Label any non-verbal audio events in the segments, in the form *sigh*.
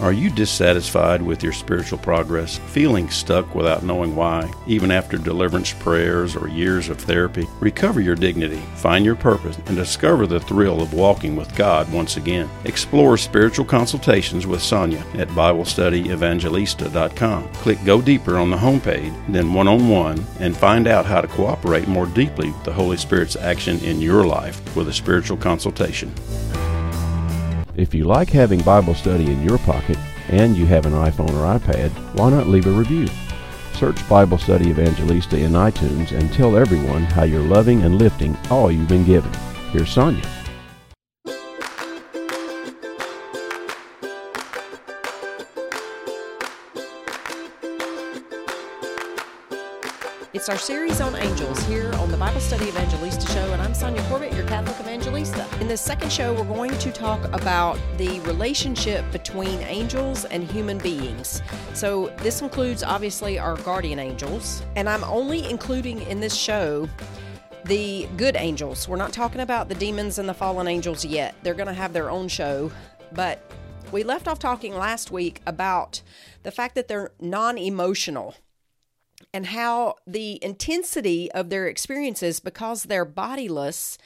Are you dissatisfied with your spiritual progress, feeling stuck without knowing why, even after deliverance prayers or years of therapy? Recover your dignity, find your purpose, and discover the thrill of walking with God once again. Explore spiritual consultations with Sonja at BibleStudyEvangelista.com. Click Go Deeper on the homepage, then One on One, and find out how to cooperate more deeply with the Holy Spirit's action in your life with a spiritual consultation. If you like having Bible study in your pocket and you have an iPhone or iPad, why not leave a review? Search Bible Study Evangelista in iTunes and tell everyone how you're loving and lifting all you've been given. Here's Sonja. It's our series on angels here on Bible Study Evangelista show, and I'm Sonja Corbitt, your Catholic Evangelista. In this second show, we're going to talk about the relationship between angels and human beings. So, this includes obviously our guardian angels, and I'm only including in this show the good angels. We're not talking about the demons and the fallen angels yet, they're going to have their own show, but we left off talking last week about the fact that they're non emotional and how the intensity of their experiences, because they're bodiless,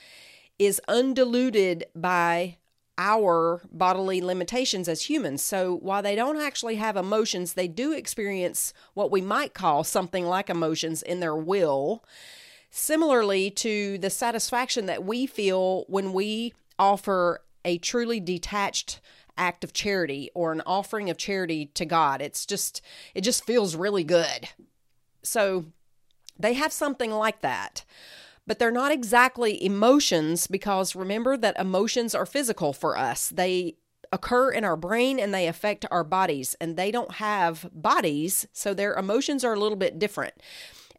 is undiluted by our bodily limitations as humans. So while they don't actually have emotions, they do experience what we might call something like emotions in their will. Similarly to the satisfaction that we feel when we offer a truly detached act of charity or an offering of charity to God. It's just it just feels really good. So they have something like that. But they're not exactly emotions because remember that emotions are physical for us. They occur in our brain and they affect our bodies, and they don't have bodies, so their emotions are a little bit different.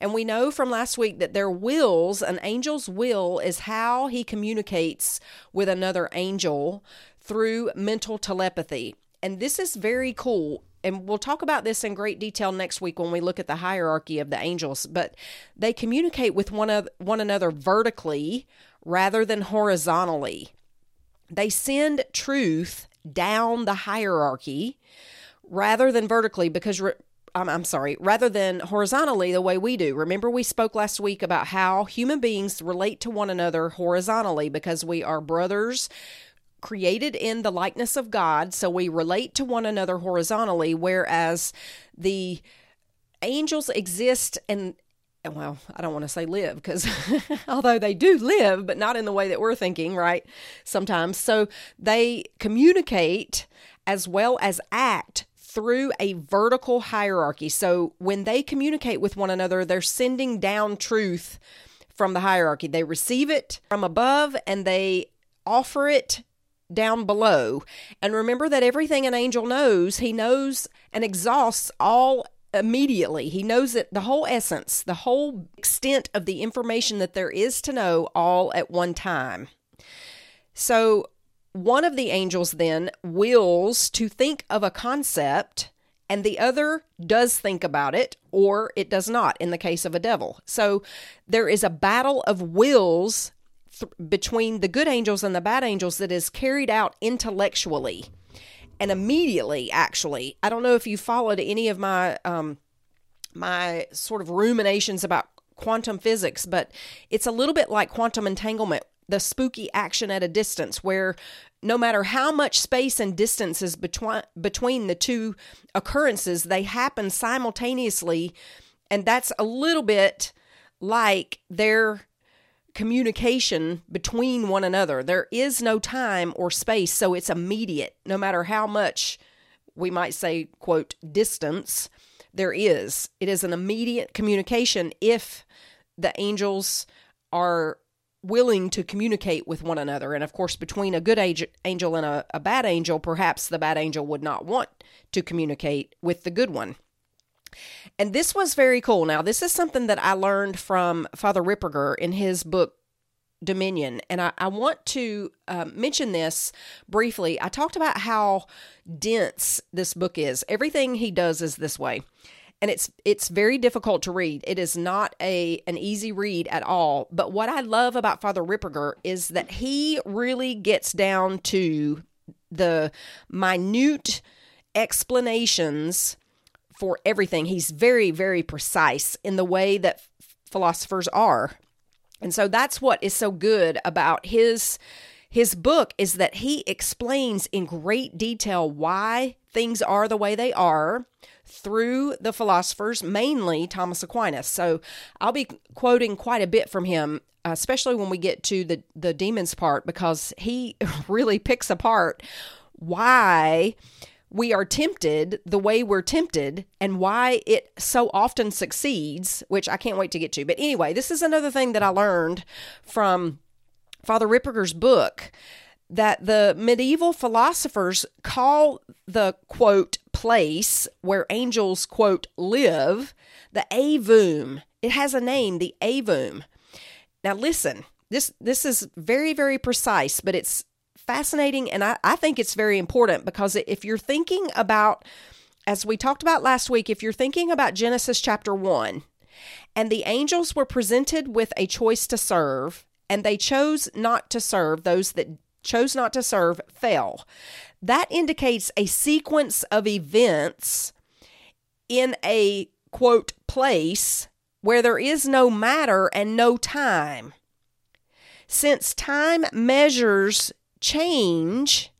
And we know from last week that their wills, an angel's will, is how he communicates with another angel through mental telepathy. And this is very cool and we'll talk about this in great detail next week when we look at the hierarchy of the angels, but they communicate with one, of, one another vertically rather than horizontally. They send truth down the hierarchy rather than vertically because I'm, I'm sorry, rather than horizontally the way we do. Remember, we spoke last week about how human beings relate to one another horizontally because we are brothers created in the likeness of God, so we relate to one another horizontally, whereas the angels exist and well, I don't want to say live because *laughs* although they do live, but not in the way that we're thinking, right? Sometimes. So they communicate as well as act through a vertical hierarchy. So when they communicate with one another, they're sending down truth from the hierarchy. They receive it from above and they offer it down below. And remember that everything an angel knows, he knows and exhausts all immediately. He knows it, the whole essence, the whole extent of the information that there is to know all at one time. So, one of the angels then wills to think of a concept, and the other does think about it, or it does not in the case of a devil. So, there is a battle of wills th- between the good angels and the bad angels that is carried out intellectually and immediately actually. I don't know if you followed any of my um my sort of ruminations about quantum physics but it's a little bit like quantum entanglement the spooky action at a distance where no matter how much space and distance is between between the two occurrences they happen simultaneously. And that's a little bit like their communication between one another. There is no time or space, so it's immediate, no matter how much we might say, quote, distance there is. It is an immediate communication if the angels are willing to communicate with one another. And of course, between a good angel and a, a bad angel, perhaps the bad angel would not want to communicate with the good one. And this was very cool. Now, this is something that I learned from Father Ripperger in his book Dominion. And I, I want to uh, mention this briefly. I talked about how dense this book is. Everything he does is this way. And it's it's very difficult to read. It is not a an easy read at all. But what I love about Father Ripperger is that he really gets down to the minute explanations for everything. He's very, very precise in the way that philosophers are. And so that's what is so good about his his book is that he explains in great detail why things are the way they are through the philosophers, mainly Thomas Aquinas. So I'll be quoting quite a bit from him, especially when we get to the, the demons part, because he *laughs* really picks apart why we are tempted the way we're tempted and why it so often succeeds, which I can't wait to get to. But anyway, this is another thing that I learned from Father Ripperger's book that the medieval philosophers call the quote place where angels quote live the aevum. It has a name, the aevum. Now listen, this this is very very precise, but it's fascinating and I, I think it's very important because if you're thinking about as we talked about last week, if you're thinking about Genesis chapter 1 and the angels were presented with a choice to serve and they chose not to serve, those that chose not to serve fell. That indicates a sequence of events in a quote place where there is no matter and no time. Since time measures change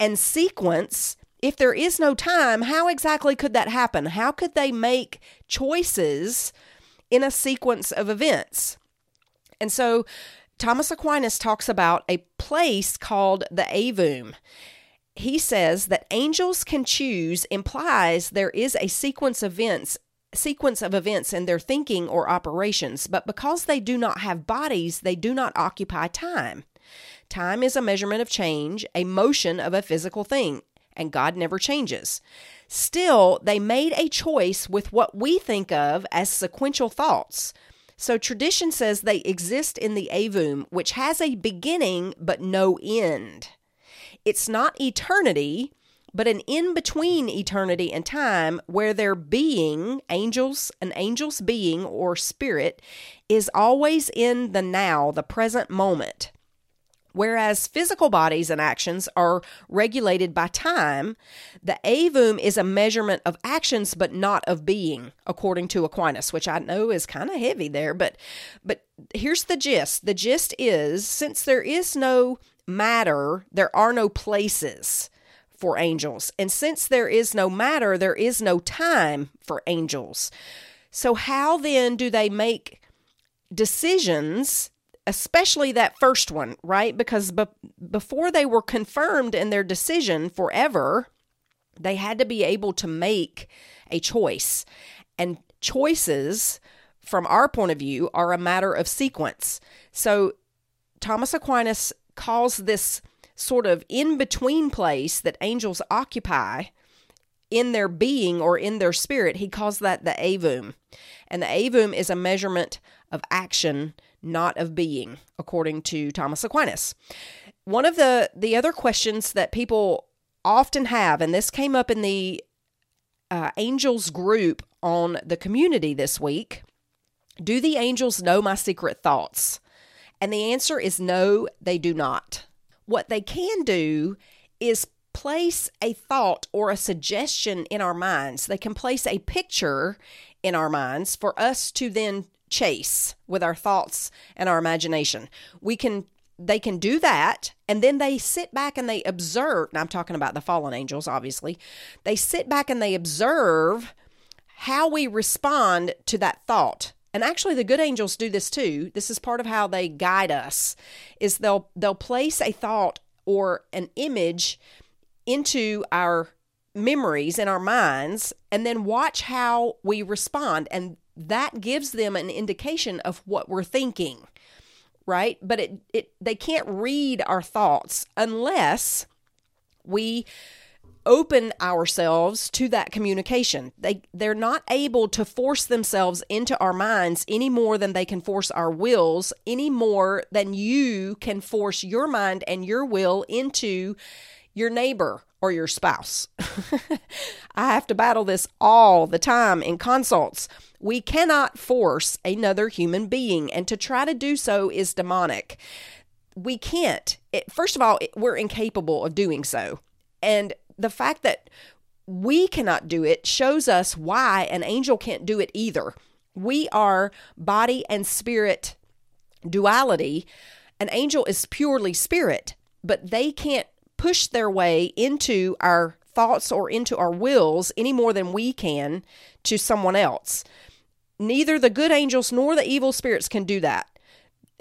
and sequence, if there is no time, how exactly could that happen? How could they make choices in a sequence of events? And so Thomas Aquinas talks about a place called the Aevum. He says that angels can choose implies there is a sequence of events sequence of events in their thinking or operations, but because they do not have bodies, they do not occupy time. Time is a measurement of change, a motion of a physical thing, and God never changes. Still, they made a choice with what we think of as sequential thoughts. So tradition says they exist in the aevum, which has a beginning but no end. It's not eternity, but an in between eternity and time where their being, angels, an angel's being or spirit, is always in the now, the present moment. Whereas physical bodies and actions are regulated by time, the aevum is a measurement of actions but not of being, according to Aquinas, which I know is kind of heavy there, but but here's the gist. The gist is since there is no matter, there are no places for angels. And since there is no matter, there is no time for angels. So how then do they make decisions especially that first one, right? Because be- before they were confirmed in their decision forever, they had to be able to make a choice. And choices, from our point of view, are a matter of sequence. So Thomas Aquinas calls this sort of in between place that angels occupy in their being or in their spirit, he calls that the aevum. And the aevum is a measurement of action not of being, according to Thomas Aquinas. One of the, the other questions that people often have, and this came up in the uh, angels group on the community this week do the angels know my secret thoughts? And the answer is no, they do not. What they can do is place a thought or a suggestion in our minds. They can place a picture in our minds for us to then chase with our thoughts and our imagination. We can they can do that and then they sit back and they observe. Now I'm talking about the fallen angels obviously. They sit back and they observe how we respond to that thought. And actually the good angels do this too. This is part of how they guide us is they'll they'll place a thought or an image into our memories in our minds and then watch how we respond and that gives them an indication of what we're thinking right? But it, it they can't read our thoughts unless we open ourselves to that communication. They they're not able to force themselves into our minds any more than they can force our wills any more than you can force your mind and your will into your neighbor or your spouse *laughs* i have to battle this all the time in consults we cannot force another human being, and to try to do so is demonic. We can't. It, first of all, it, we're incapable of doing so. And the fact that we cannot do it shows us why an angel can't do it either. We are body and spirit duality. An angel is purely spirit, but they can't push their way into our thoughts or into our wills any more than we can to someone else. Neither the good angels nor the evil spirits can do that.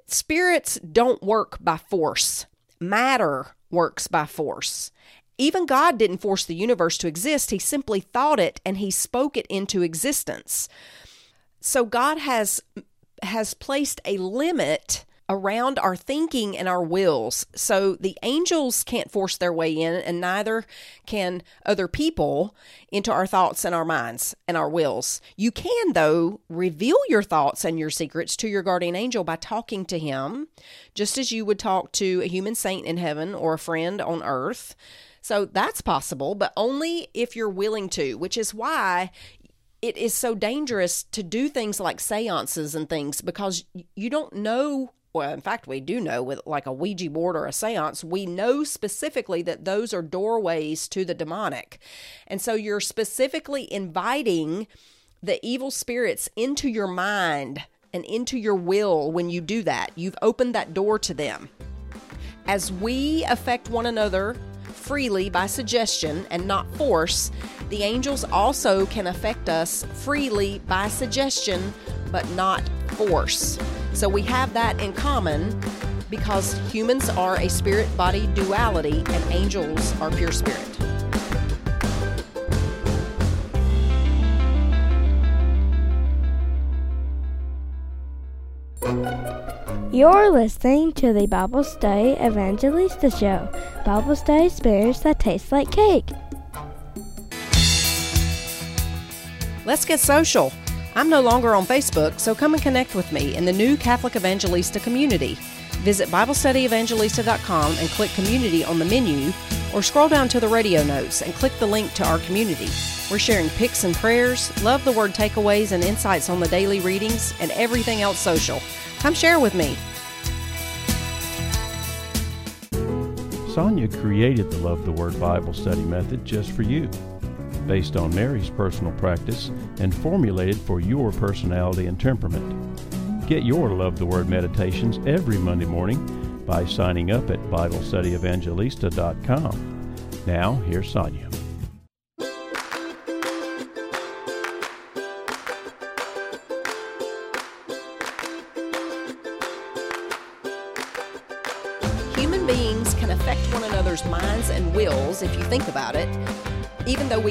Spirits don't work by force, matter works by force. Even God didn't force the universe to exist, He simply thought it and He spoke it into existence. So God has has placed a limit around our thinking and our wills. So the angels can't force their way in, and neither can other people into our thoughts and our minds and our wills. You can, though, reveal your thoughts and your secrets to your guardian angel by talking to him, just as you would talk to a human saint in heaven or a friend on earth. So that's possible, but only if you're willing to, which is why it is so dangerous to do things like seances and things because you don't know well, in fact, we do know with like a Ouija board or a seance, we know specifically that those are doorways to the demonic. And so you're specifically inviting the evil spirits into your mind and into your will when you do that. You've opened that door to them. As we affect one another freely by suggestion and not force, the angels also can affect us freely by suggestion but not force. So we have that in common because humans are a spirit body duality and angels are pure spirit. You're listening to the Bible Study Evangelista Show, Bible study experience that tastes like cake. Let's get social. I'm no longer on Facebook, so come and connect with me in the new Catholic Evangelista community. Visit BibleStudyEvangelista.com and click Community on the menu, or scroll down to the radio notes and click the link to our community. We're sharing pics and prayers, love the word takeaways and insights on the daily readings, and everything else social. Come share with me. Sonja created the Love the Word Bible study method just for you based on Mary's personal practice and formulated for your personality and temperament. Get your Love the Word meditations every Monday morning by signing up at BibleStudyEvangelista.com. Now, here's Sonja.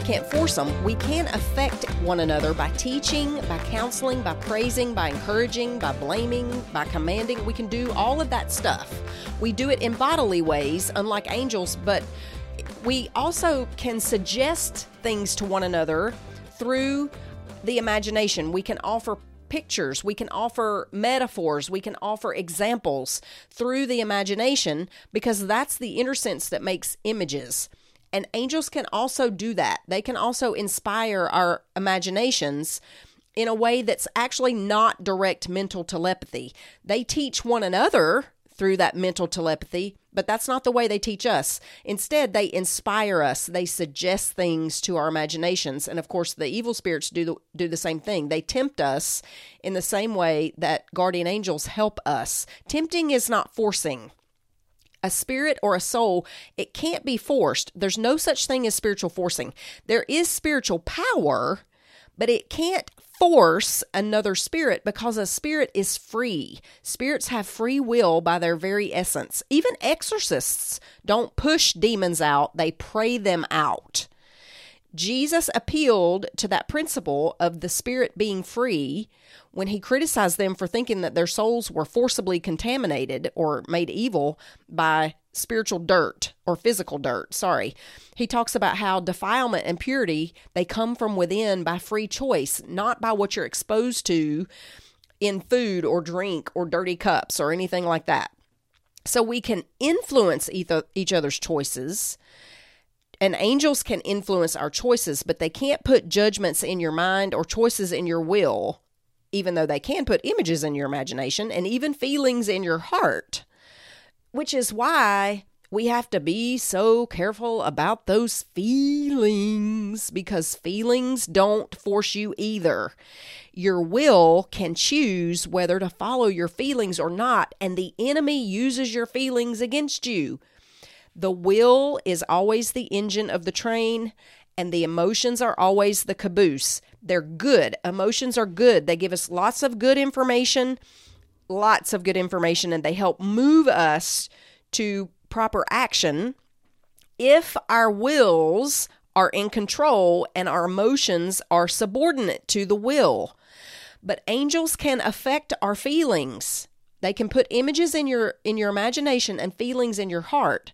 We can't force them, we can affect one another by teaching, by counseling, by praising, by encouraging, by blaming, by commanding. We can do all of that stuff. We do it in bodily ways, unlike angels, but we also can suggest things to one another through the imagination. We can offer pictures, we can offer metaphors, we can offer examples through the imagination because that's the inner sense that makes images. And angels can also do that. They can also inspire our imaginations in a way that's actually not direct mental telepathy. They teach one another through that mental telepathy, but that's not the way they teach us. Instead, they inspire us. They suggest things to our imaginations, and of course, the evil spirits do the, do the same thing. They tempt us in the same way that guardian angels help us. Tempting is not forcing a spirit or a soul, it can't be forced. There's no such thing as spiritual forcing. There is spiritual power, but it can't force another spirit because a spirit is free. Spirits have free will by their very essence. Even exorcists don't push demons out, they pray them out. Jesus appealed to that principle of the spirit being free when he criticized them for thinking that their souls were forcibly contaminated or made evil by spiritual dirt or physical dirt sorry. He talks about how defilement and purity they come from within by free choice not by what you're exposed to in food or drink or dirty cups or anything like that. So we can influence each other's choices and angels can influence our choices, but they can't put judgments in your mind or choices in your will, even though they can put images in your imagination and even feelings in your heart. Which is why we have to be so careful about those feelings because feelings don't force you either. Your will can choose whether to follow your feelings or not, and the enemy uses your feelings against you. The will is always the engine of the train, and the emotions are always the caboose. They're good. Emotions are good. They give us lots of good information, lots of good information, and they help move us to proper action if our wills are in control and our emotions are subordinate to the will. But angels can affect our feelings. They can put images in your in your imagination and feelings in your heart.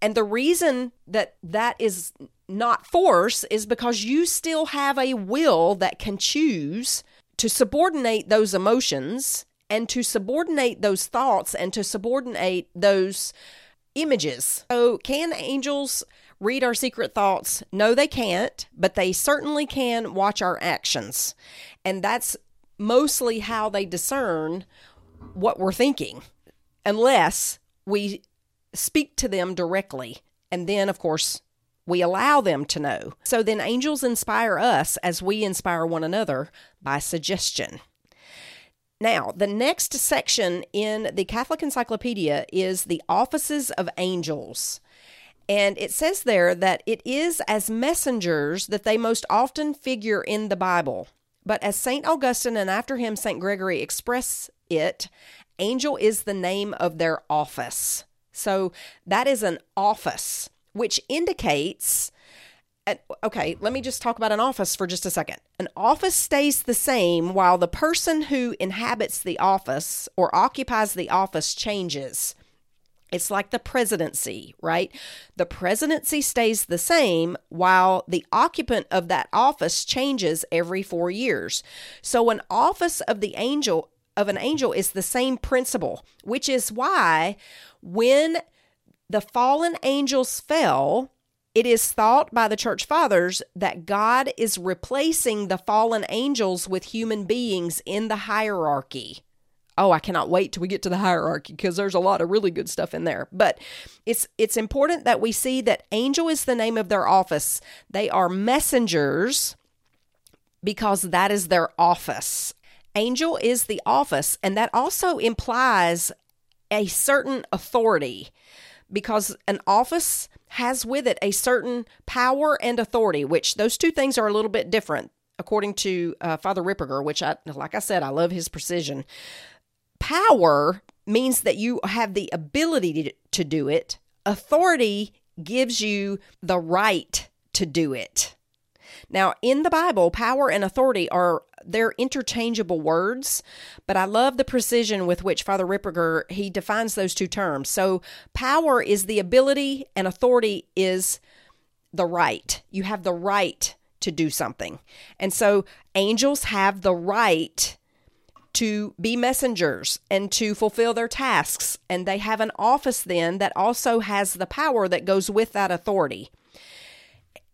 And the reason that that is not force is because you still have a will that can choose to subordinate those emotions and to subordinate those thoughts and to subordinate those images. So, can angels read our secret thoughts? No, they can't, but they certainly can watch our actions. And that's mostly how they discern what we're thinking, unless we speak to them directly. And then, of course, we allow them to know. So then angels inspire us as we inspire one another by suggestion. Now, the next section in the Catholic Encyclopedia is the offices of angels. And it says there that it is as messengers that they most often figure in the Bible. But as St. Augustine and after him St. Gregory express it, angel is the name of their office. So that is an office, which indicates okay, let me just talk about an office for just a second. An office stays the same while the person who inhabits the office or occupies the office changes. It's like the presidency, right? The presidency stays the same while the occupant of that office changes every 4 years. So an office of the angel of an angel is the same principle, which is why when the fallen angels fell, it is thought by the church fathers that God is replacing the fallen angels with human beings in the hierarchy. Oh, I cannot wait till we get to the hierarchy because there's a lot of really good stuff in there. But it's it's important that we see that angel is the name of their office. They are messengers because that is their office. Angel is the office, and that also implies a certain authority because an office has with it a certain power and authority, which those two things are a little bit different, according to uh, Father Ripperger, which I, like I said, I love his precision. Power means that you have the ability to, to do it. Authority gives you the right to do it. Now, in the Bible, power and authority are they're interchangeable words, but I love the precision with which Father Ripperger he defines those two terms. So, power is the ability and authority is the right. You have the right to do something. And so, angels have the right to be messengers and to fulfill their tasks. And they have an office then that also has the power that goes with that authority.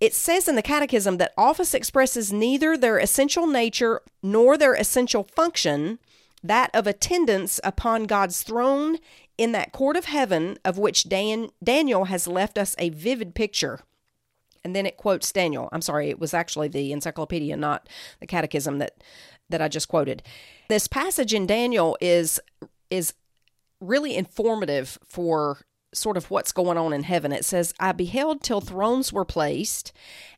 It says in the Catechism that office expresses neither their essential nature nor their essential function, that of attendance upon God's throne in that court of heaven of which Dan- Daniel has left us a vivid picture. And then it quotes Daniel. I'm sorry, it was actually the encyclopedia, not the catechism that that I just quoted. This passage in Daniel is is really informative for sort of what's going on in heaven. It says, I beheld till thrones were placed,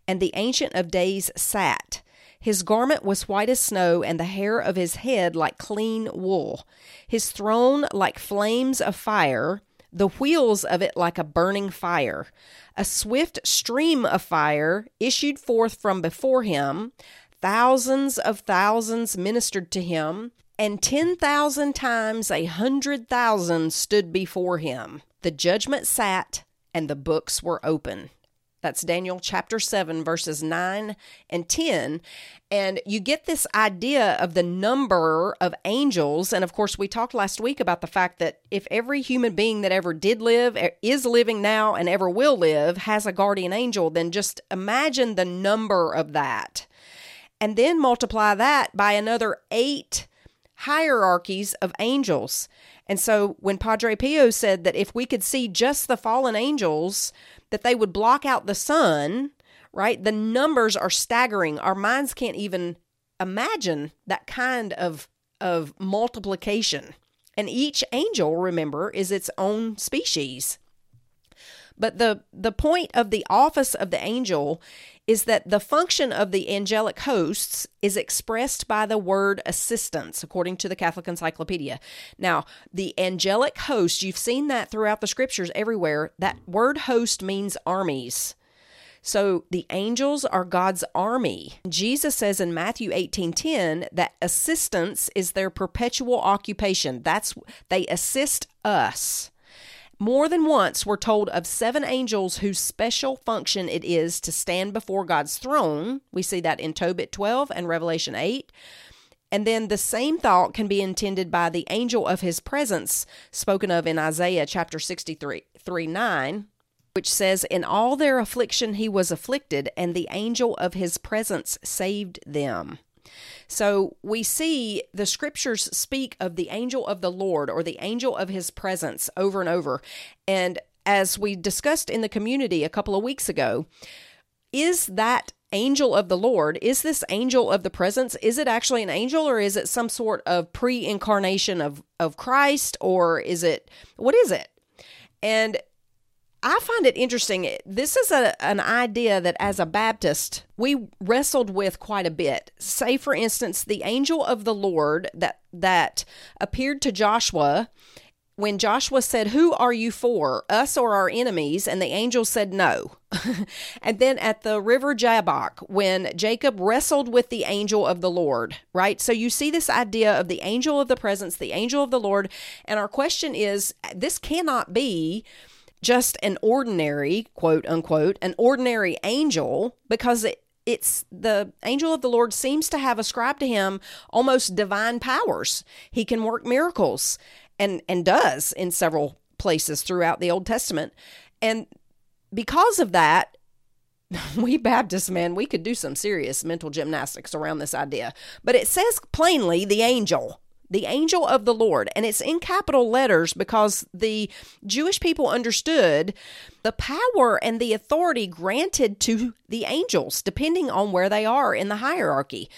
and the Ancient of Days sat. His garment was white as snow, and the hair of his head like clean wool. His throne like flames of fire, the wheels of it like a burning fire. A swift stream of fire issued forth from before him. Thousands of thousands ministered to him, and ten thousand times a hundred thousand stood before him. The judgment sat and the books were open. That's Daniel chapter 7, verses 9 and 10. And you get this idea of the number of angels. And of course, we talked last week about the fact that if every human being that ever did live, is living now, and ever will live has a guardian angel, then just imagine the number of that. And then multiply that by another eight hierarchies of angels. And so when Padre Pio said that if we could see just the fallen angels, that they would block out the sun, right? The numbers are staggering. Our minds can't even imagine that kind of of multiplication. And each angel, remember, is its own species. But the the point of the office of the angel is that the function of the angelic hosts is expressed by the word assistance, according to the Catholic Encyclopedia. Now, the angelic host, you've seen that throughout the scriptures everywhere. That word host means armies. So the angels are God's army. Jesus says in Matthew 18:10 that assistance is their perpetual occupation. That's they assist us. More than once, we're told of seven angels whose special function it is to stand before God's throne. We see that in Tobit 12 and Revelation 8. And then the same thought can be intended by the angel of his presence, spoken of in Isaiah chapter 63 3 9, which says, In all their affliction he was afflicted, and the angel of his presence saved them. So we see the scriptures speak of the angel of the Lord or the angel of his presence over and over. And as we discussed in the community a couple of weeks ago, is that angel of the Lord, is this angel of the presence, is it actually an angel or is it some sort of pre incarnation of, of Christ or is it, what is it? And I find it interesting. This is a, an idea that as a Baptist, we wrestled with quite a bit. Say, for instance, the angel of the Lord that, that appeared to Joshua when Joshua said, Who are you for, us or our enemies? And the angel said, No. *laughs* and then at the river Jabbok, when Jacob wrestled with the angel of the Lord, right? So you see this idea of the angel of the presence, the angel of the Lord. And our question is this cannot be just an ordinary, quote unquote, an ordinary angel because it, it's the angel of the Lord seems to have ascribed to him almost divine powers. He can work miracles and and does in several places throughout the Old Testament. And because of that, *laughs* we Baptists, man, we could do some serious mental gymnastics around this idea. But it says plainly the angel the angel of the Lord. And it's in capital letters because the Jewish people understood the power and the authority granted to the angels, depending on where they are in the hierarchy.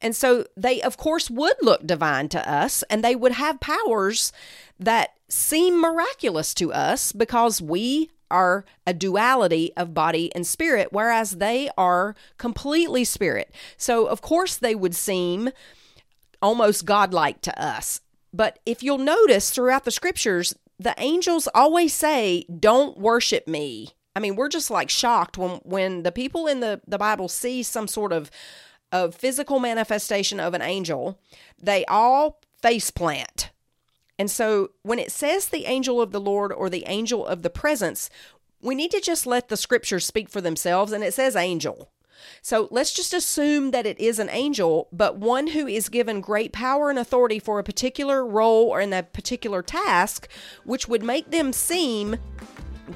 And so they, of course, would look divine to us and they would have powers that seem miraculous to us because we are a duality of body and spirit, whereas they are completely spirit. So, of course, they would seem almost godlike to us. But if you'll notice throughout the scriptures, the angels always say, Don't worship me. I mean, we're just like shocked when when the people in the, the Bible see some sort of of physical manifestation of an angel, they all face plant. And so when it says the angel of the Lord or the angel of the presence, we need to just let the scriptures speak for themselves and it says angel. So let's just assume that it is an angel, but one who is given great power and authority for a particular role or in a particular task, which would make them seem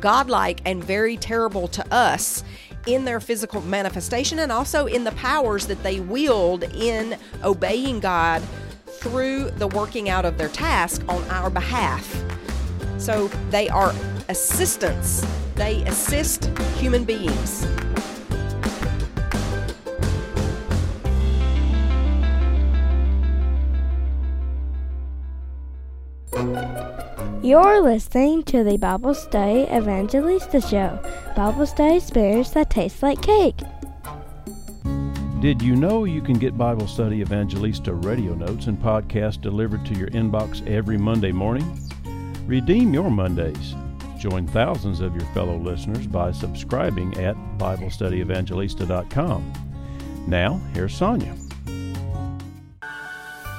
godlike and very terrible to us in their physical manifestation and also in the powers that they wield in obeying God through the working out of their task on our behalf. So they are assistants, they assist human beings. You're listening to the Bible Study Evangelista Show, Bible study experience that tastes like cake. Did you know you can get Bible Study Evangelista radio notes and podcasts delivered to your inbox every Monday morning? Redeem your Mondays. Join thousands of your fellow listeners by subscribing at BibleStudyEvangelista.com. Now, here's Sonja.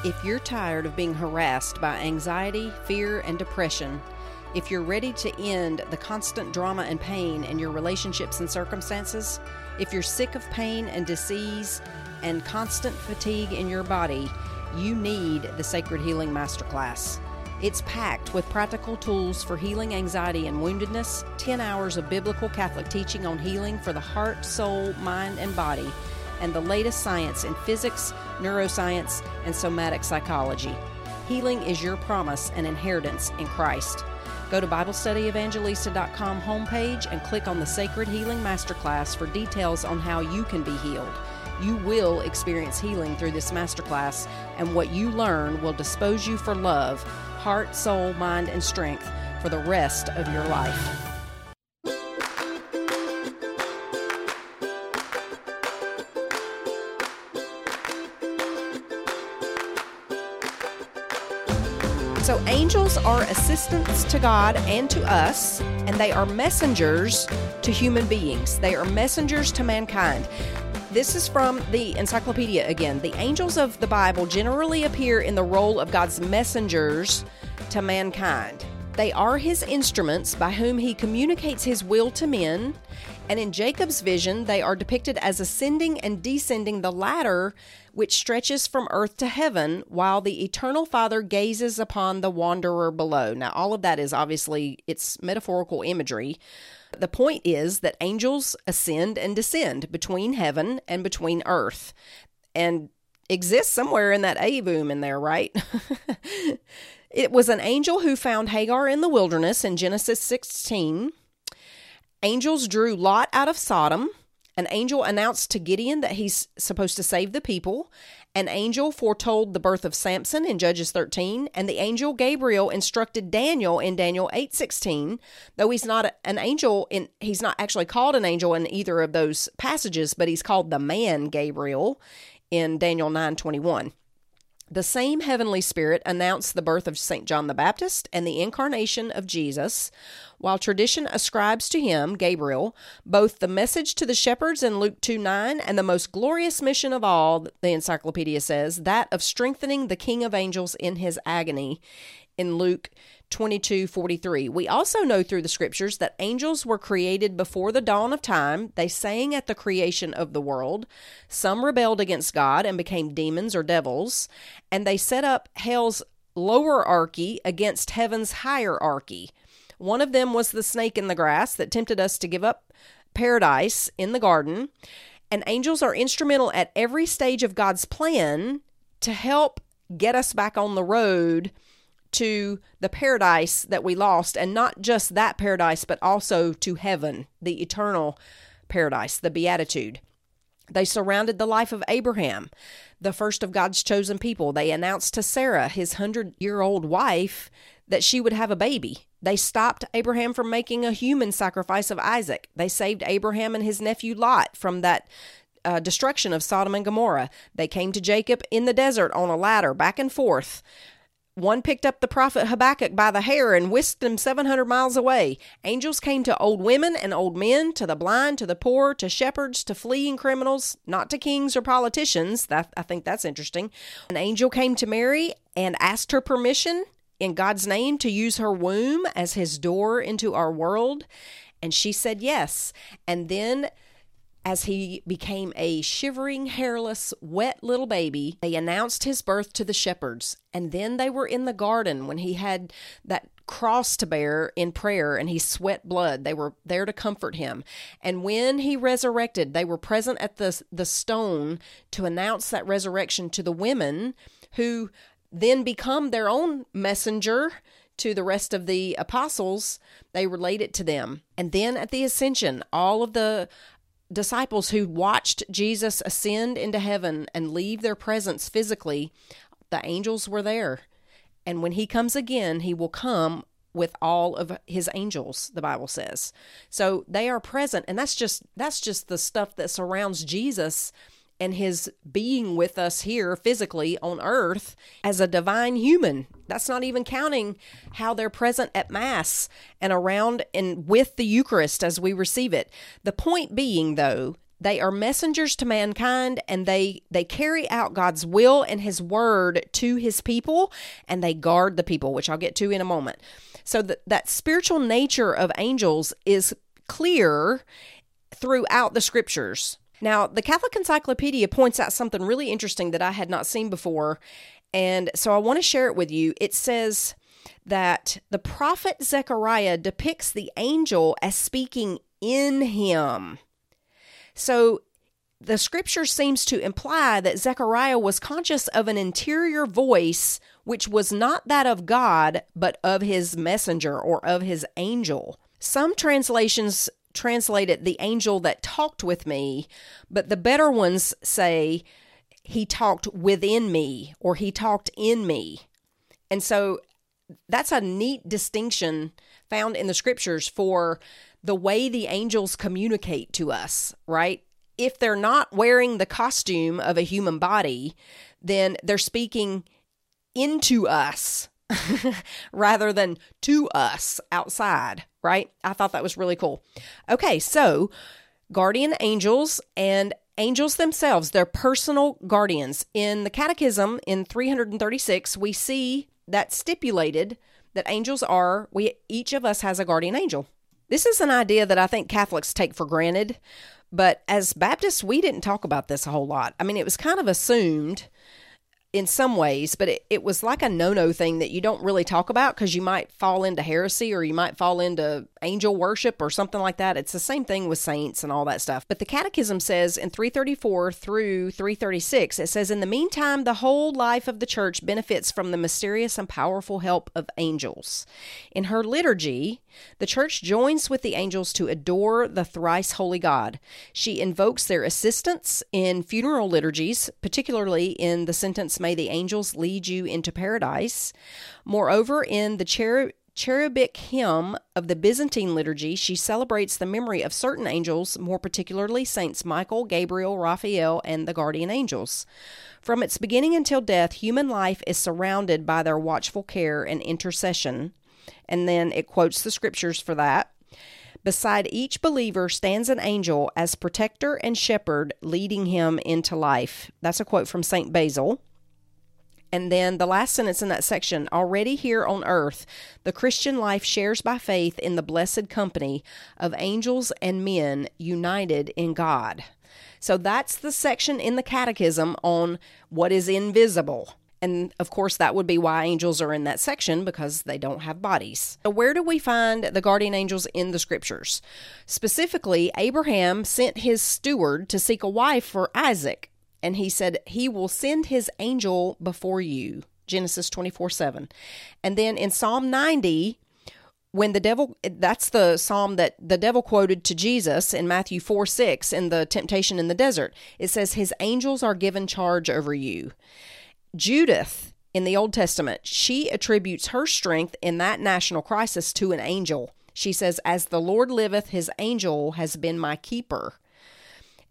If you're tired of being harassed by anxiety, fear, and depression, if you're ready to end the constant drama and pain in your relationships and circumstances, if you're sick of pain and disease and constant fatigue in your body, you need the Sacred Healing Masterclass. It's packed with practical tools for healing anxiety and woundedness, 10 hours of biblical Catholic teaching on healing for the heart, soul, mind, and body and the latest science in physics, neuroscience, and somatic psychology. Healing is your promise and inheritance in Christ. Go to BibleStudyEvangelista.com homepage and click on the Sacred Healing Masterclass for details on how you can be healed. You will experience healing through this masterclass, and what you learn will dispose you for love, heart, soul, mind, and strength for the rest of your life. So, angels are assistants to God and to us, and they are messengers to human beings. They are messengers to mankind. This is from the encyclopedia again. The angels of the Bible generally appear in the role of God's messengers to mankind. They are his instruments by whom he communicates his will to men. And in Jacob's vision, they are depicted as ascending and descending the ladder which stretches from earth to heaven, while the eternal Father gazes upon the wanderer below. Now, all of that is obviously it's metaphorical imagery. The point is that angels ascend and descend between heaven and between earth, and exist somewhere in that aevum in there, right? *laughs* It was an angel who found Hagar in the wilderness in Genesis 16. Angels drew Lot out of Sodom. An angel announced to Gideon that he's supposed to save the people. An angel foretold the birth of Samson in Judges 13, and the angel Gabriel instructed Daniel in Daniel 8:16. Though he's not an angel in he's not actually called an angel in either of those passages, but he's called the man Gabriel in Daniel 9:21. The same heavenly spirit announced the birth of St. John the Baptist and the incarnation of Jesus, while tradition ascribes to him, Gabriel, both the message to the shepherds in Luke 2 9 and the most glorious mission of all, the encyclopedia says, that of strengthening the King of angels in his agony in Luke 22:43. We also know through the scriptures that angels were created before the dawn of time. They sang at the creation of the world. Some rebelled against God and became demons or devils, and they set up hell's lowerarchy against heaven's hierarchy. One of them was the snake in the grass that tempted us to give up paradise in the garden. And angels are instrumental at every stage of God's plan to help get us back on the road to the paradise that we lost, and not just that paradise, but also to heaven, the eternal paradise, the beatitude. They surrounded the life of Abraham, the first of God's chosen people. They announced to Sarah, his hundred year old wife, that she would have a baby. They stopped Abraham from making a human sacrifice of Isaac. They saved Abraham and his nephew Lot from that uh, destruction of Sodom and Gomorrah. They came to Jacob in the desert on a ladder, back and forth. One picked up the prophet Habakkuk by the hair and whisked him 700 miles away. Angels came to old women and old men, to the blind, to the poor, to shepherds, to fleeing criminals, not to kings or politicians. That, I think that's interesting. An angel came to Mary and asked her permission in God's name to use her womb as his door into our world. And she said yes. And then as he became a shivering, hairless, wet little baby, they announced his birth to the shepherds. And then they were in the garden when he had that cross to bear in prayer and he sweat blood. They were there to comfort him. And when he resurrected, they were present at the, the stone to announce that resurrection to the women who then become their own messenger to the rest of the apostles, they relate it to them. And then at the ascension, all of the disciples who watched Jesus ascend into heaven and leave their presence physically, the angels were there. And when he comes again, he will come with all of his angels the bible says so they are present and that's just that's just the stuff that surrounds jesus and his being with us here physically on earth as a divine human. That's not even counting how they're present at Mass and around and with the Eucharist as we receive it. The point being, though, they are messengers to mankind and they they carry out God's will and his word to his people and they guard the people which I'll get to in a moment. So that that spiritual nature of angels is clear throughout the scriptures. Now, the Catholic Encyclopedia points out something really interesting that I had not seen before, and so I want to share it with you. It says that the prophet Zechariah depicts the angel as speaking in him. So the scripture seems to imply that Zechariah was conscious of an interior voice which was not that of God, but of his messenger or of his angel. Some translations translate it the angel that talked with me, but the better ones say he talked within me or he talked in me. And so that's a neat distinction found in the scriptures for the way the angels communicate to us, right? If they're not wearing the costume of a human body, then they're speaking into us *laughs* rather than to us outside, right? I thought that was really cool. Okay, so guardian angels and angels themselves, they're personal guardians. In the Catechism in 336, we see that stipulated that angels are we each of us has a guardian angel. This is an idea that I think Catholics take for granted, but as Baptists we didn't talk about this a whole lot. I mean, it was kind of assumed in some ways, but it, it was like a no no thing that you don't really talk about because you might fall into heresy or you might fall into angel worship or something like that. It's the same thing with saints and all that stuff. But the Catechism says in 334 through 336, it says, In the meantime, the whole life of the church benefits from the mysterious and powerful help of angels. In her liturgy, the church joins with the angels to adore the thrice holy God. She invokes their assistance in funeral liturgies, particularly in the sentence, May the angels lead you into paradise. Moreover, in the cherub cherubic hymn of the Byzantine liturgy, she celebrates the memory of certain angels, more particularly Saints Michael, Gabriel, Raphael, and the guardian angels. From its beginning until death, human life is surrounded by their watchful care and intercession. And then it quotes the scriptures for that. Beside each believer stands an angel as protector and shepherd, leading him into life. That's a quote from St. Basil. And then the last sentence in that section already here on earth, the Christian life shares by faith in the blessed company of angels and men united in God. So that's the section in the Catechism on what is invisible. And of course, that would be why angels are in that section because they don't have bodies. So, where do we find the guardian angels in the scriptures? Specifically, Abraham sent his steward to seek a wife for Isaac and he said, He will send his angel before you. Genesis 24 7. And then in Psalm 90, when the devil, that's the psalm that the devil quoted to Jesus in Matthew 4 6 in the temptation in the desert. It says, His angels are given charge over you. Judith in the Old Testament, she attributes her strength in that national crisis to an angel. She says, As the Lord liveth, his angel has been my keeper.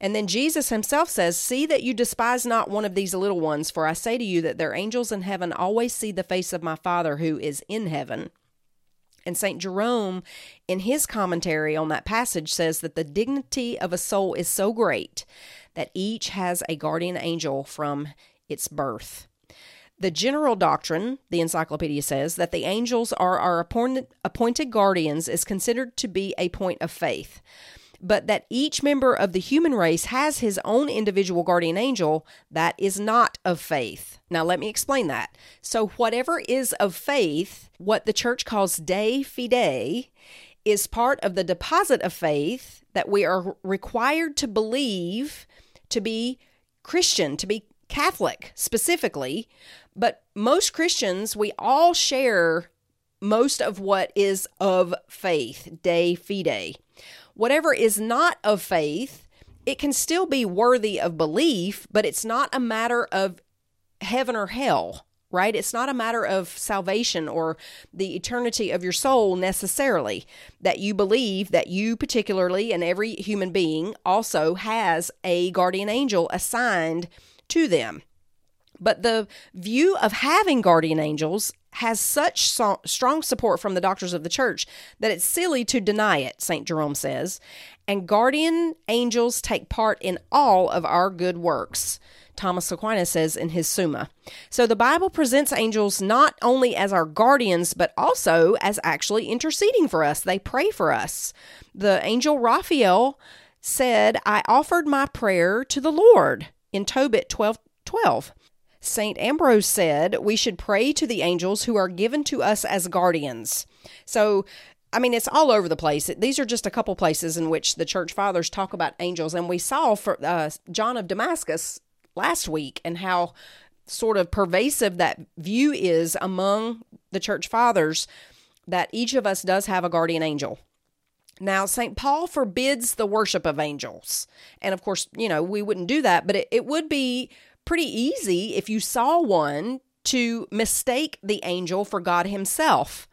And then Jesus himself says, See that you despise not one of these little ones, for I say to you that their angels in heaven always see the face of my Father who is in heaven. And St. Jerome, in his commentary on that passage, says that the dignity of a soul is so great that each has a guardian angel from its birth. The general doctrine, the encyclopedia says, that the angels are our appointed, appointed guardians is considered to be a point of faith but that each member of the human race has his own individual guardian angel, that is not of faith. Now, let me explain that. So, whatever is of faith, what the church calls de fide, is part of the deposit of faith that we are required to believe to be Christian, to be Catholic specifically. But most Christians, we all share most of what is of faith, de fide whatever is not of faith, it can still be worthy of belief, but it's not a matter of heaven or hell, right? It's not a matter of salvation or the eternity of your soul necessarily. That you believe that you, particularly, and every human being also has a guardian angel assigned to them. But the view of having guardian angels has such so- strong support from the doctors of the church that it's silly to deny it, St. Jerome says. And guardian angels take part in all of our good works. Thomas Aquinas says in his Summa. So the Bible presents angels not only as our guardians, but also as actually interceding for us. They pray for us. The angel Raphael said, I offered my prayer to the Lord in Tobit 12 12. St. Ambrose said we should pray to the angels who are given to us as guardians. So I mean, it's all over the place. These are just a couple places in which the church fathers talk about angels. And we saw for uh, John of Damascus last week and how sort of pervasive that view is among the church fathers that each of us does have a guardian angel. Now, St. Paul forbids the worship of angels. And of course, you know, we wouldn't do that, but it, it would be pretty easy if you saw one to mistake the angel for God Himself.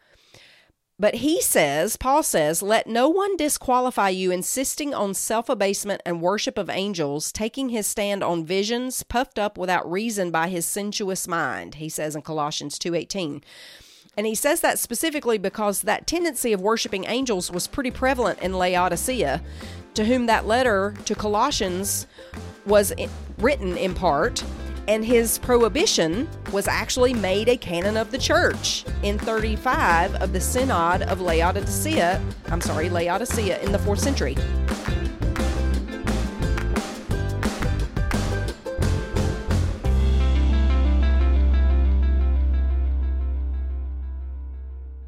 But he says, Paul says, let no one disqualify you insisting on self abasement and worship of angels, taking his stand on visions, puffed up without reason by his sensuous mind, he says in Colossians 2.18. And he says that specifically because that tendency of worshiping angels was pretty prevalent in Laodicea, to whom that letter to Colossians was written in part and his prohibition was actually made a canon of the church in 35 of the Synod of Laodicea, I'm sorry, Laodicea in the 4th century.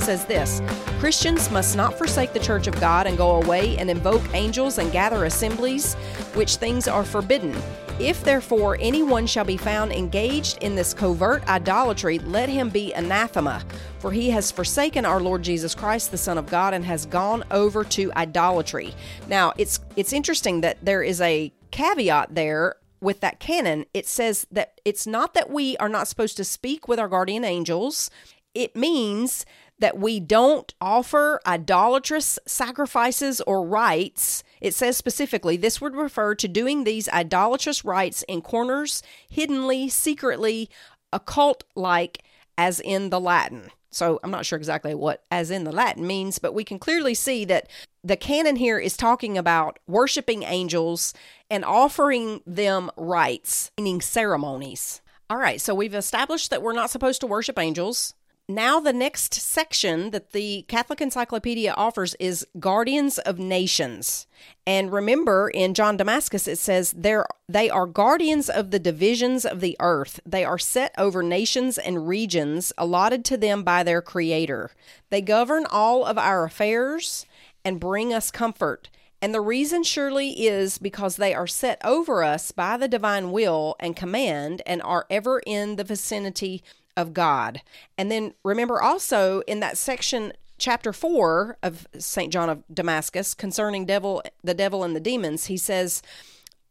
35 says this Christians must not forsake the church of God and go away and invoke angels and gather assemblies, which things are forbidden. If therefore anyone shall be found engaged in this covert idolatry, let him be anathema, for he has forsaken our Lord Jesus Christ, the Son of God, and has gone over to idolatry. Now, it's it's interesting that there is a caveat there with that canon. It says that it's not that we are not supposed to speak with our guardian angels. It means that we don't offer idolatrous sacrifices or rites. It says specifically this would refer to doing these idolatrous rites in corners, hiddenly, secretly, occult like, as in the Latin. So I'm not sure exactly what as in the Latin means, but we can clearly see that the canon here is talking about worshiping angels and offering them rites, meaning ceremonies. All right, so we've established that we're not supposed to worship angels now the next section that the Catholic Encyclopedia offers is Guardians of Nations. And remember in John Damascus it says there they are guardians of the divisions of the earth. They are set over nations and regions allotted to them by their creator. They govern all of our affairs and bring us comfort. And the reason surely is because they are set over us by the divine will and command and are ever in the vicinity of God. And then remember also in that section chapter 4 of St. John of Damascus concerning devil the devil and the demons, he says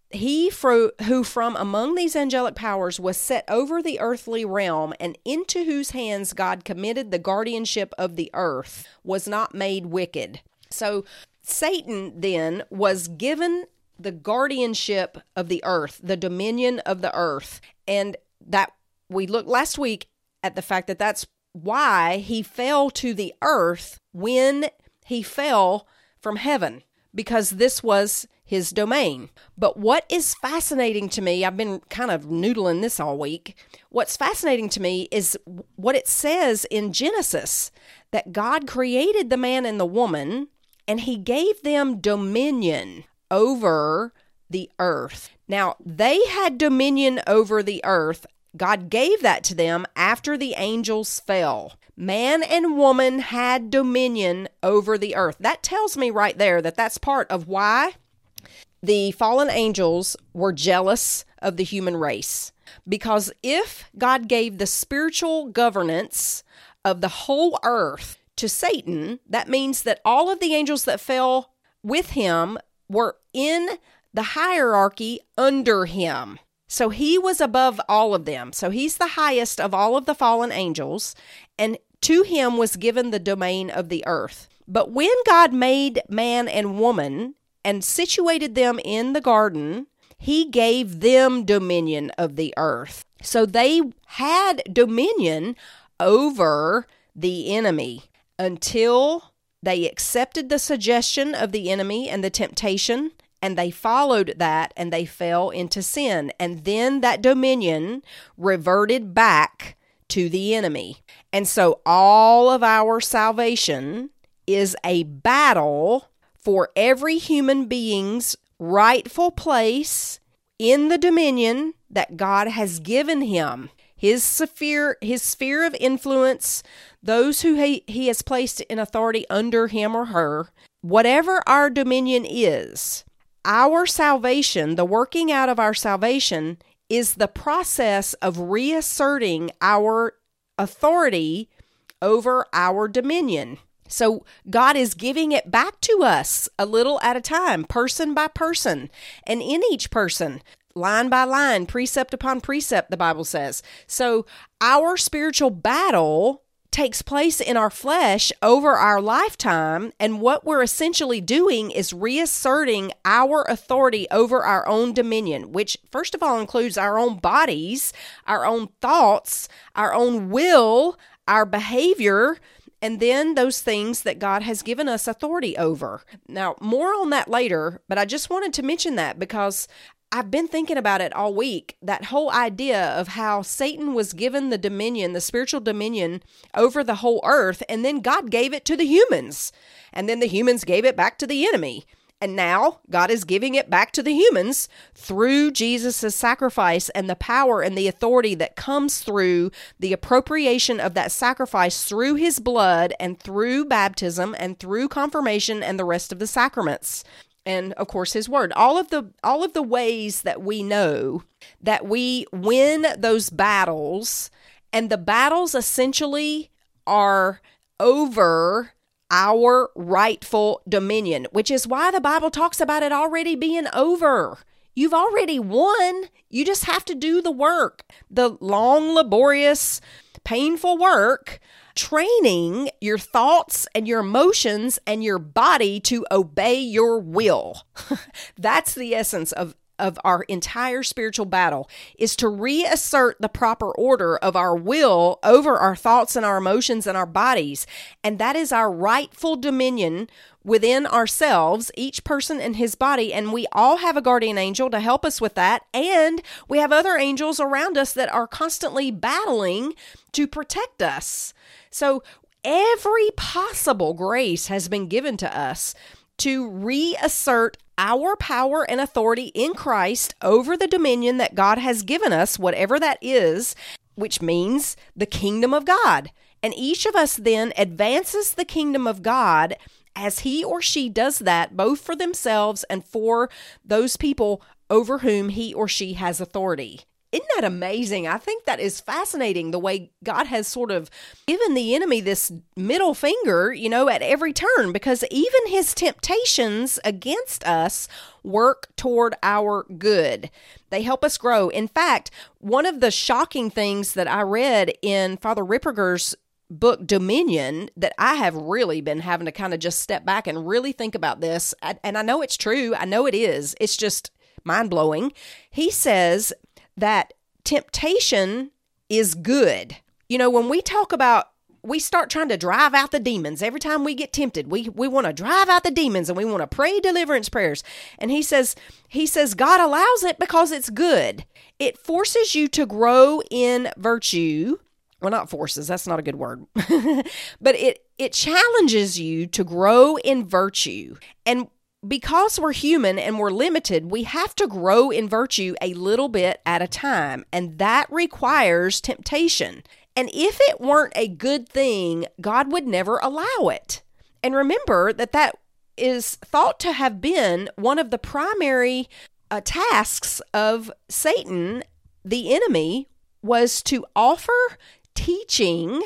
he fro- who from among these angelic powers was set over the earthly realm and into whose hands God committed the guardianship of the earth was not made wicked. So Satan then was given the guardianship of the earth, the dominion of the earth. And that we looked last week at the fact that that's why he fell to the earth when he fell from heaven, because this was his domain. But what is fascinating to me, I've been kind of noodling this all week. What's fascinating to me is what it says in Genesis that God created the man and the woman and he gave them dominion over the earth. Now, they had dominion over the earth God gave that to them after the angels fell. Man and woman had dominion over the earth. That tells me right there that that's part of why the fallen angels were jealous of the human race. Because if God gave the spiritual governance of the whole earth to Satan, that means that all of the angels that fell with him were in the hierarchy under him. So he was above all of them. So he's the highest of all of the fallen angels, and to him was given the domain of the earth. But when God made man and woman and situated them in the garden, He gave them dominion of the earth. So they had dominion over the enemy until they accepted the suggestion of the enemy and the temptation and they followed that and they fell into sin. And then that dominion reverted back to the enemy. And so all of our salvation is a battle for every human being's rightful place in the dominion that God has given him. His sphere, his sphere of influence, those who he, he has placed in authority under him or her, whatever our dominion is, our salvation, the working out of our salvation, is the process of reasserting our authority over our dominion. So God is giving it back to us a little at a time, person by person, and in each person, line by line, precept upon precept, the Bible says. So our spiritual battle takes place in our flesh over our lifetime. And what we're essentially doing is reasserting our authority over our own dominion, which, first of all, includes our own bodies, our own thoughts, our own will, our behavior. And then those things that God has given us authority over. Now, more on that later, but I just wanted to mention that because I've been thinking about it all week. That whole idea of how Satan was given the dominion, the spiritual dominion over the whole earth, and then God gave it to the humans. And then the humans gave it back to the enemy. And now God is giving it back to the humans through Jesus' sacrifice and the power and the authority that comes through the appropriation of that sacrifice through his blood and through baptism and through confirmation and the rest of the sacraments and of course his word. All of the all of the ways that we know that we win those battles and the battles essentially are over our rightful dominion which is why the bible talks about it already being over. You've already won. You just have to do the work the long laborious painful work training your thoughts and your emotions and your body to obey your will. *laughs* That's the essence of of our entire spiritual battle is to reassert the proper order of our will over our thoughts and our emotions and our bodies. And that is our rightful dominion within ourselves, each person in his body. And we all have a guardian angel to help us with that. And we have other angels around us that are constantly battling to protect us. So every possible grace has been given to us to reassert our power and authority in Christ over the dominion that God has given us, whatever that is, which means the kingdom of God. And each of us then advances the kingdom of God as he or she does that, both for themselves and for those people over whom he or she has authority. Isn't that amazing? I think that is fascinating the way God has sort of given the enemy this middle finger, you know, at every turn, because even his temptations against us work toward our good. They help us grow. In fact, one of the shocking things that I read in Father Ripperger's book Dominion that I have really been having to kind of just step back and really think about this. And I know it's true. I know it is. It's just mind blowing. He says that temptation is good. You know, when we talk about we start trying to drive out the demons. Every time we get tempted we we want to drive out the demons and we want to pray deliverance prayers. And he says he says god allows it because it's good. It forces you to grow in virtue. Well not forces that's not a good word. *laughs* But it it challenges you to grow in virtue. And because we're human and we're limited, we have to grow in virtue a little bit at a time, and that requires temptation. And if it weren't a good thing, God would never allow it. And remember that that is thought to have been one of the primary uh, tasks of Satan, the enemy, was to offer teaching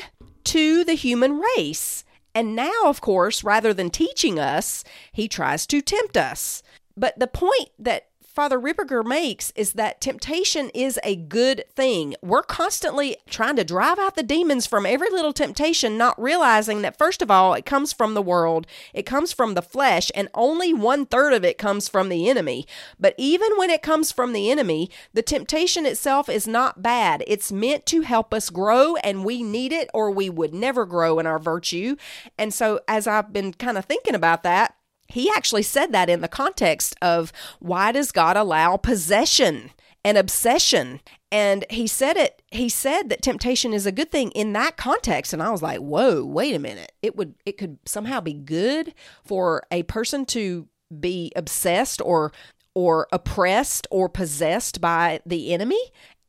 to the human race. And now, of course, rather than teaching us, he tries to tempt us. But the point that Father Ripperger makes is that temptation is a good thing. We're constantly trying to drive out the demons from every little temptation, not realizing that, first of all, it comes from the world, it comes from the flesh, and only one third of it comes from the enemy. But even when it comes from the enemy, the temptation itself is not bad. It's meant to help us grow, and we need it, or we would never grow in our virtue. And so, as I've been kind of thinking about that, he actually said that in the context of why does God allow possession and obsession? And he said it, he said that temptation is a good thing in that context. And I was like, whoa, wait a minute. It would, it could somehow be good for a person to be obsessed or or oppressed or possessed by the enemy.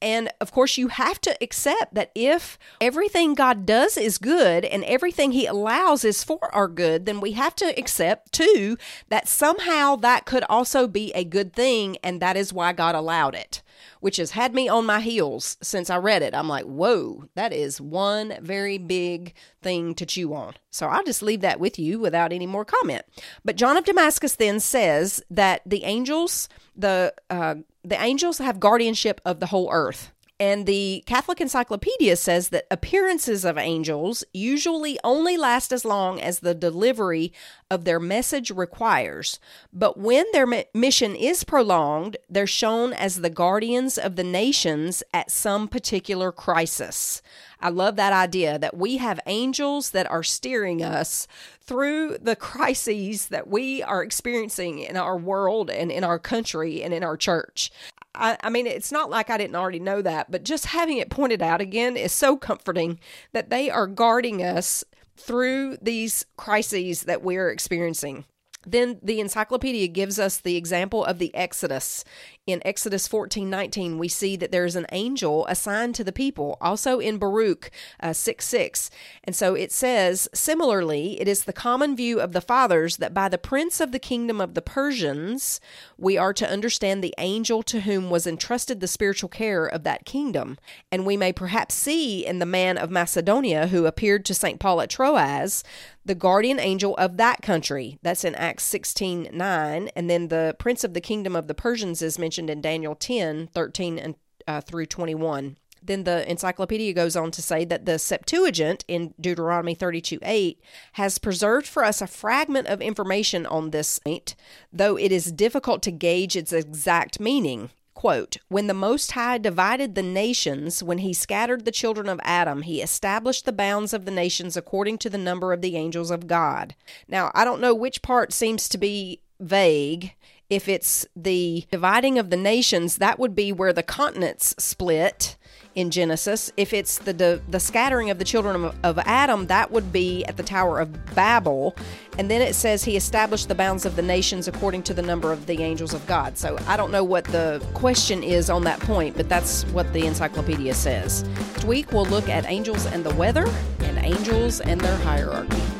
And of course, you have to accept that if everything God does is good and everything He allows is for our good, then we have to accept too that somehow that could also be a good thing, and that is why God allowed it which has had me on my heels since I read it. I'm like, whoa, that is one very big thing to chew on. So I'll just leave that with you without any more comment. But John of Damascus then says that the angels, the uh, the angels have guardianship of the whole earth. And the Catholic Encyclopedia says that appearances of angels usually only last as long as the delivery of their message requires. But when their mission is prolonged, they're shown as the guardians of the nations at some particular crisis. I love that idea that we have angels that are steering us through the crises that we are experiencing in our world and in our country and in our church. I, I, mean, it's not like I didn't already know that, but just having it pointed out again is so comforting that they are guarding us through these crises that we're experiencing. Then the encyclopedia gives us the example of the Exodus. In Exodus 14 19, we see that there's an angel assigned to the people, also in Baruch uh, 6 6. And so it says, similarly, it is the common view of the fathers that by the prince of the kingdom of the Persians, we are to understand the angel to whom was entrusted the spiritual care of that kingdom. And we may perhaps see in the man of Macedonia who appeared to St. Paul at Troas the guardian angel of that country. That's in Acts 16 9. And then the prince of the kingdom of the Persians is mentioned in Daniel 10 13 and uh, through 21. Then the encyclopedia goes on to say that the Septuagint in Deuteronomy 32 8 has preserved for us a fragment of information on this saint, though it is difficult to gauge its exact meaning. Quote, when the Most High divided the nations, when he scattered the children of Adam, he established the bounds of the nations according to the number of the angels of God. Now, I don't know which part seems to be vague. If it's the dividing of the nations, that would be where the continents split in Genesis. If it's the the, the scattering of the children of, of, Adam, that would be at the Tower of Babel. And then it says he established the bounds of the nations according to the number of the angels of God. So I don't know what the question is on that point, but that's what the encyclopedia says. Next week we'll look at angels and the weather and angels and their hierarchy.